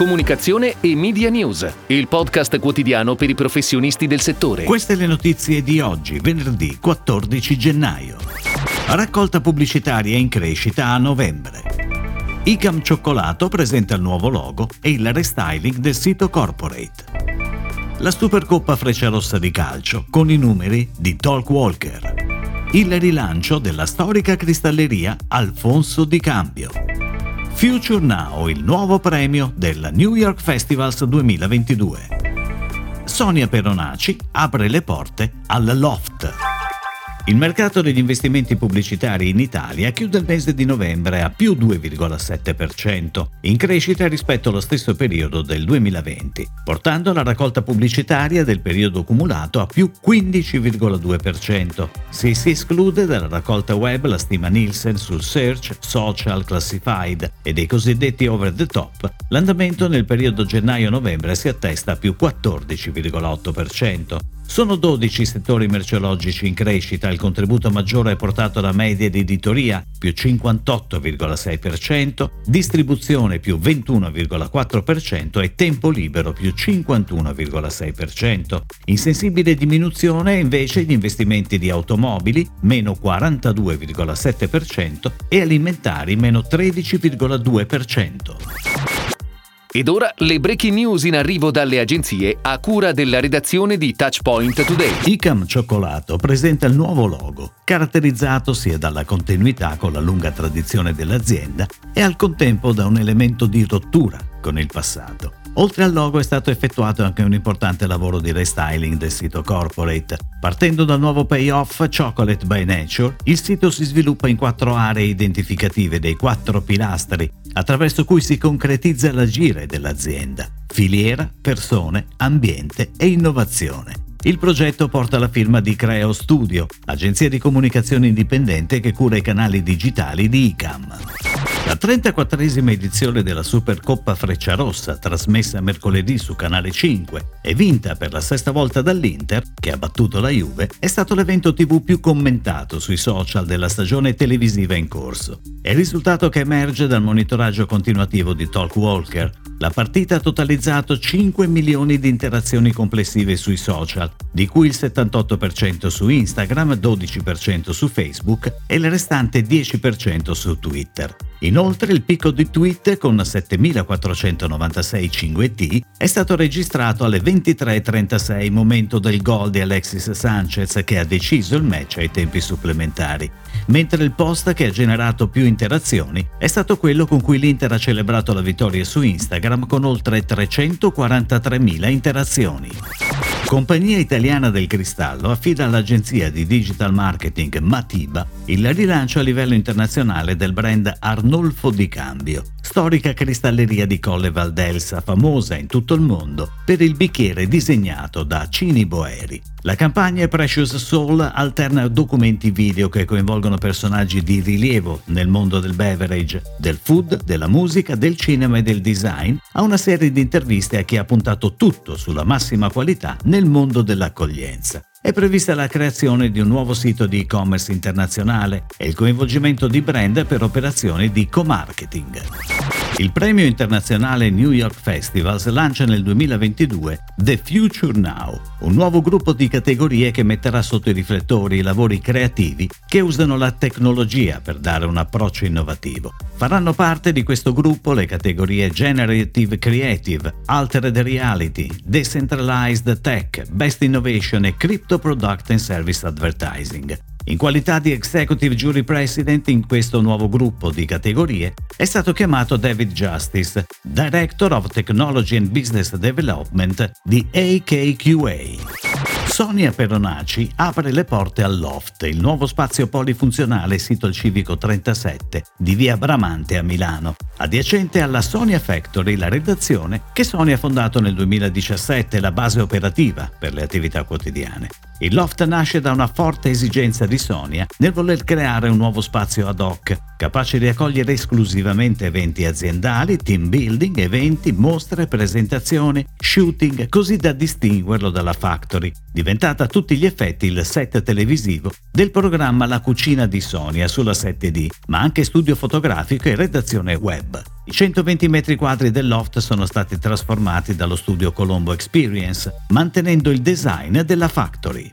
comunicazione e media news, il podcast quotidiano per i professionisti del settore. Queste le notizie di oggi, venerdì 14 gennaio. Raccolta pubblicitaria in crescita a novembre. Icam Cioccolato presenta il nuovo logo e il restyling del sito corporate. La Supercoppa Frecciarossa di calcio con i numeri di Talk Walker. Il rilancio della storica cristalleria Alfonso Di Cambio. Future Now, il nuovo premio del New York Festivals 2022. Sonia Peronaci apre le porte al Loft. Il mercato degli investimenti pubblicitari in Italia chiude il mese di novembre a più 2,7%, in crescita rispetto allo stesso periodo del 2020, portando la raccolta pubblicitaria del periodo cumulato a più 15,2%. Se si esclude dalla raccolta web la stima Nielsen sul search, social, classified e dei cosiddetti over the top, l'andamento nel periodo gennaio-novembre si attesta a più 14,8%. Sono 12 i settori merceologici in crescita, il contributo maggiore è portato da media ed editoria più 58,6%, distribuzione più 21,4% e tempo libero più 51,6%. In sensibile diminuzione invece gli investimenti di automobili meno 42,7% e alimentari meno 13,2%. Ed ora le breaking news in arrivo dalle agenzie a cura della redazione di Touchpoint Today. Icam Cioccolato presenta il nuovo logo, caratterizzato sia dalla continuità con la lunga tradizione dell'azienda e al contempo da un elemento di rottura con il passato. Oltre al logo è stato effettuato anche un importante lavoro di restyling del sito corporate. Partendo dal nuovo payoff Chocolate by Nature, il sito si sviluppa in quattro aree identificative dei quattro pilastri attraverso cui si concretizza l'agire dell'azienda. Filiera, persone, ambiente e innovazione. Il progetto porta la firma di Creo Studio, agenzia di comunicazione indipendente che cura i canali digitali di ICAM. La 34esima edizione della Supercoppa Frecciarossa, trasmessa mercoledì su Canale 5 e vinta per la sesta volta dall'Inter, che ha battuto la Juve, è stato l'evento TV più commentato sui social della stagione televisiva in corso. È il risultato che emerge dal monitoraggio continuativo di Talk Walker. La partita ha totalizzato 5 milioni di interazioni complessive sui social, di cui il 78% su Instagram, 12% su Facebook e il restante 10% su Twitter. Inoltre il picco di tweet con 7496 5T è stato registrato alle 23.36 momento del gol di Alexis Sanchez che ha deciso il match ai tempi supplementari, mentre il post che ha generato più interazioni è stato quello con cui l'Inter ha celebrato la vittoria su Instagram con oltre 343.000 interazioni. Compagnia Italiana del Cristallo affida all'agenzia di digital marketing Matiba il rilancio a livello internazionale del brand Arnolfo di Cambio, storica cristalleria di Colle Valdelsa famosa in tutto il mondo per il bicchiere disegnato da Cini Boeri. La campagna Precious Soul alterna documenti video che coinvolgono personaggi di rilievo nel mondo del beverage, del food, della musica, del cinema e del design a una serie di interviste a chi ha puntato tutto sulla massima qualità nel mondo dell'accoglienza. È prevista la creazione di un nuovo sito di e-commerce internazionale e il coinvolgimento di brand per operazioni di co-marketing. Il premio internazionale New York Festivals lancia nel 2022 The Future Now, un nuovo gruppo di categorie che metterà sotto i riflettori i lavori creativi che usano la tecnologia per dare un approccio innovativo. Faranno parte di questo gruppo le categorie Generative Creative, Altered Reality, Decentralized Tech, Best Innovation e Crypto Product and Service Advertising. In qualità di Executive Jury President in questo nuovo gruppo di categorie è stato chiamato David Justice, Director of Technology and Business Development di AKQA. Sonia Peronaci apre le porte al Loft, il nuovo spazio polifunzionale sito al Civico 37 di via Bramante a Milano, adiacente alla Sonia Factory, la redazione che Sony ha fondato nel 2017, la base operativa per le attività quotidiane. Il loft nasce da una forte esigenza di Sonia nel voler creare un nuovo spazio ad hoc capace di accogliere esclusivamente eventi aziendali, team building, eventi, mostre, presentazioni, shooting, così da distinguerlo dalla Factory, diventata a tutti gli effetti il set televisivo del programma La cucina di Sonia sulla 7D, ma anche studio fotografico e redazione web. I 120 metri quadri del loft sono stati trasformati dallo studio Colombo Experience, mantenendo il design della Factory.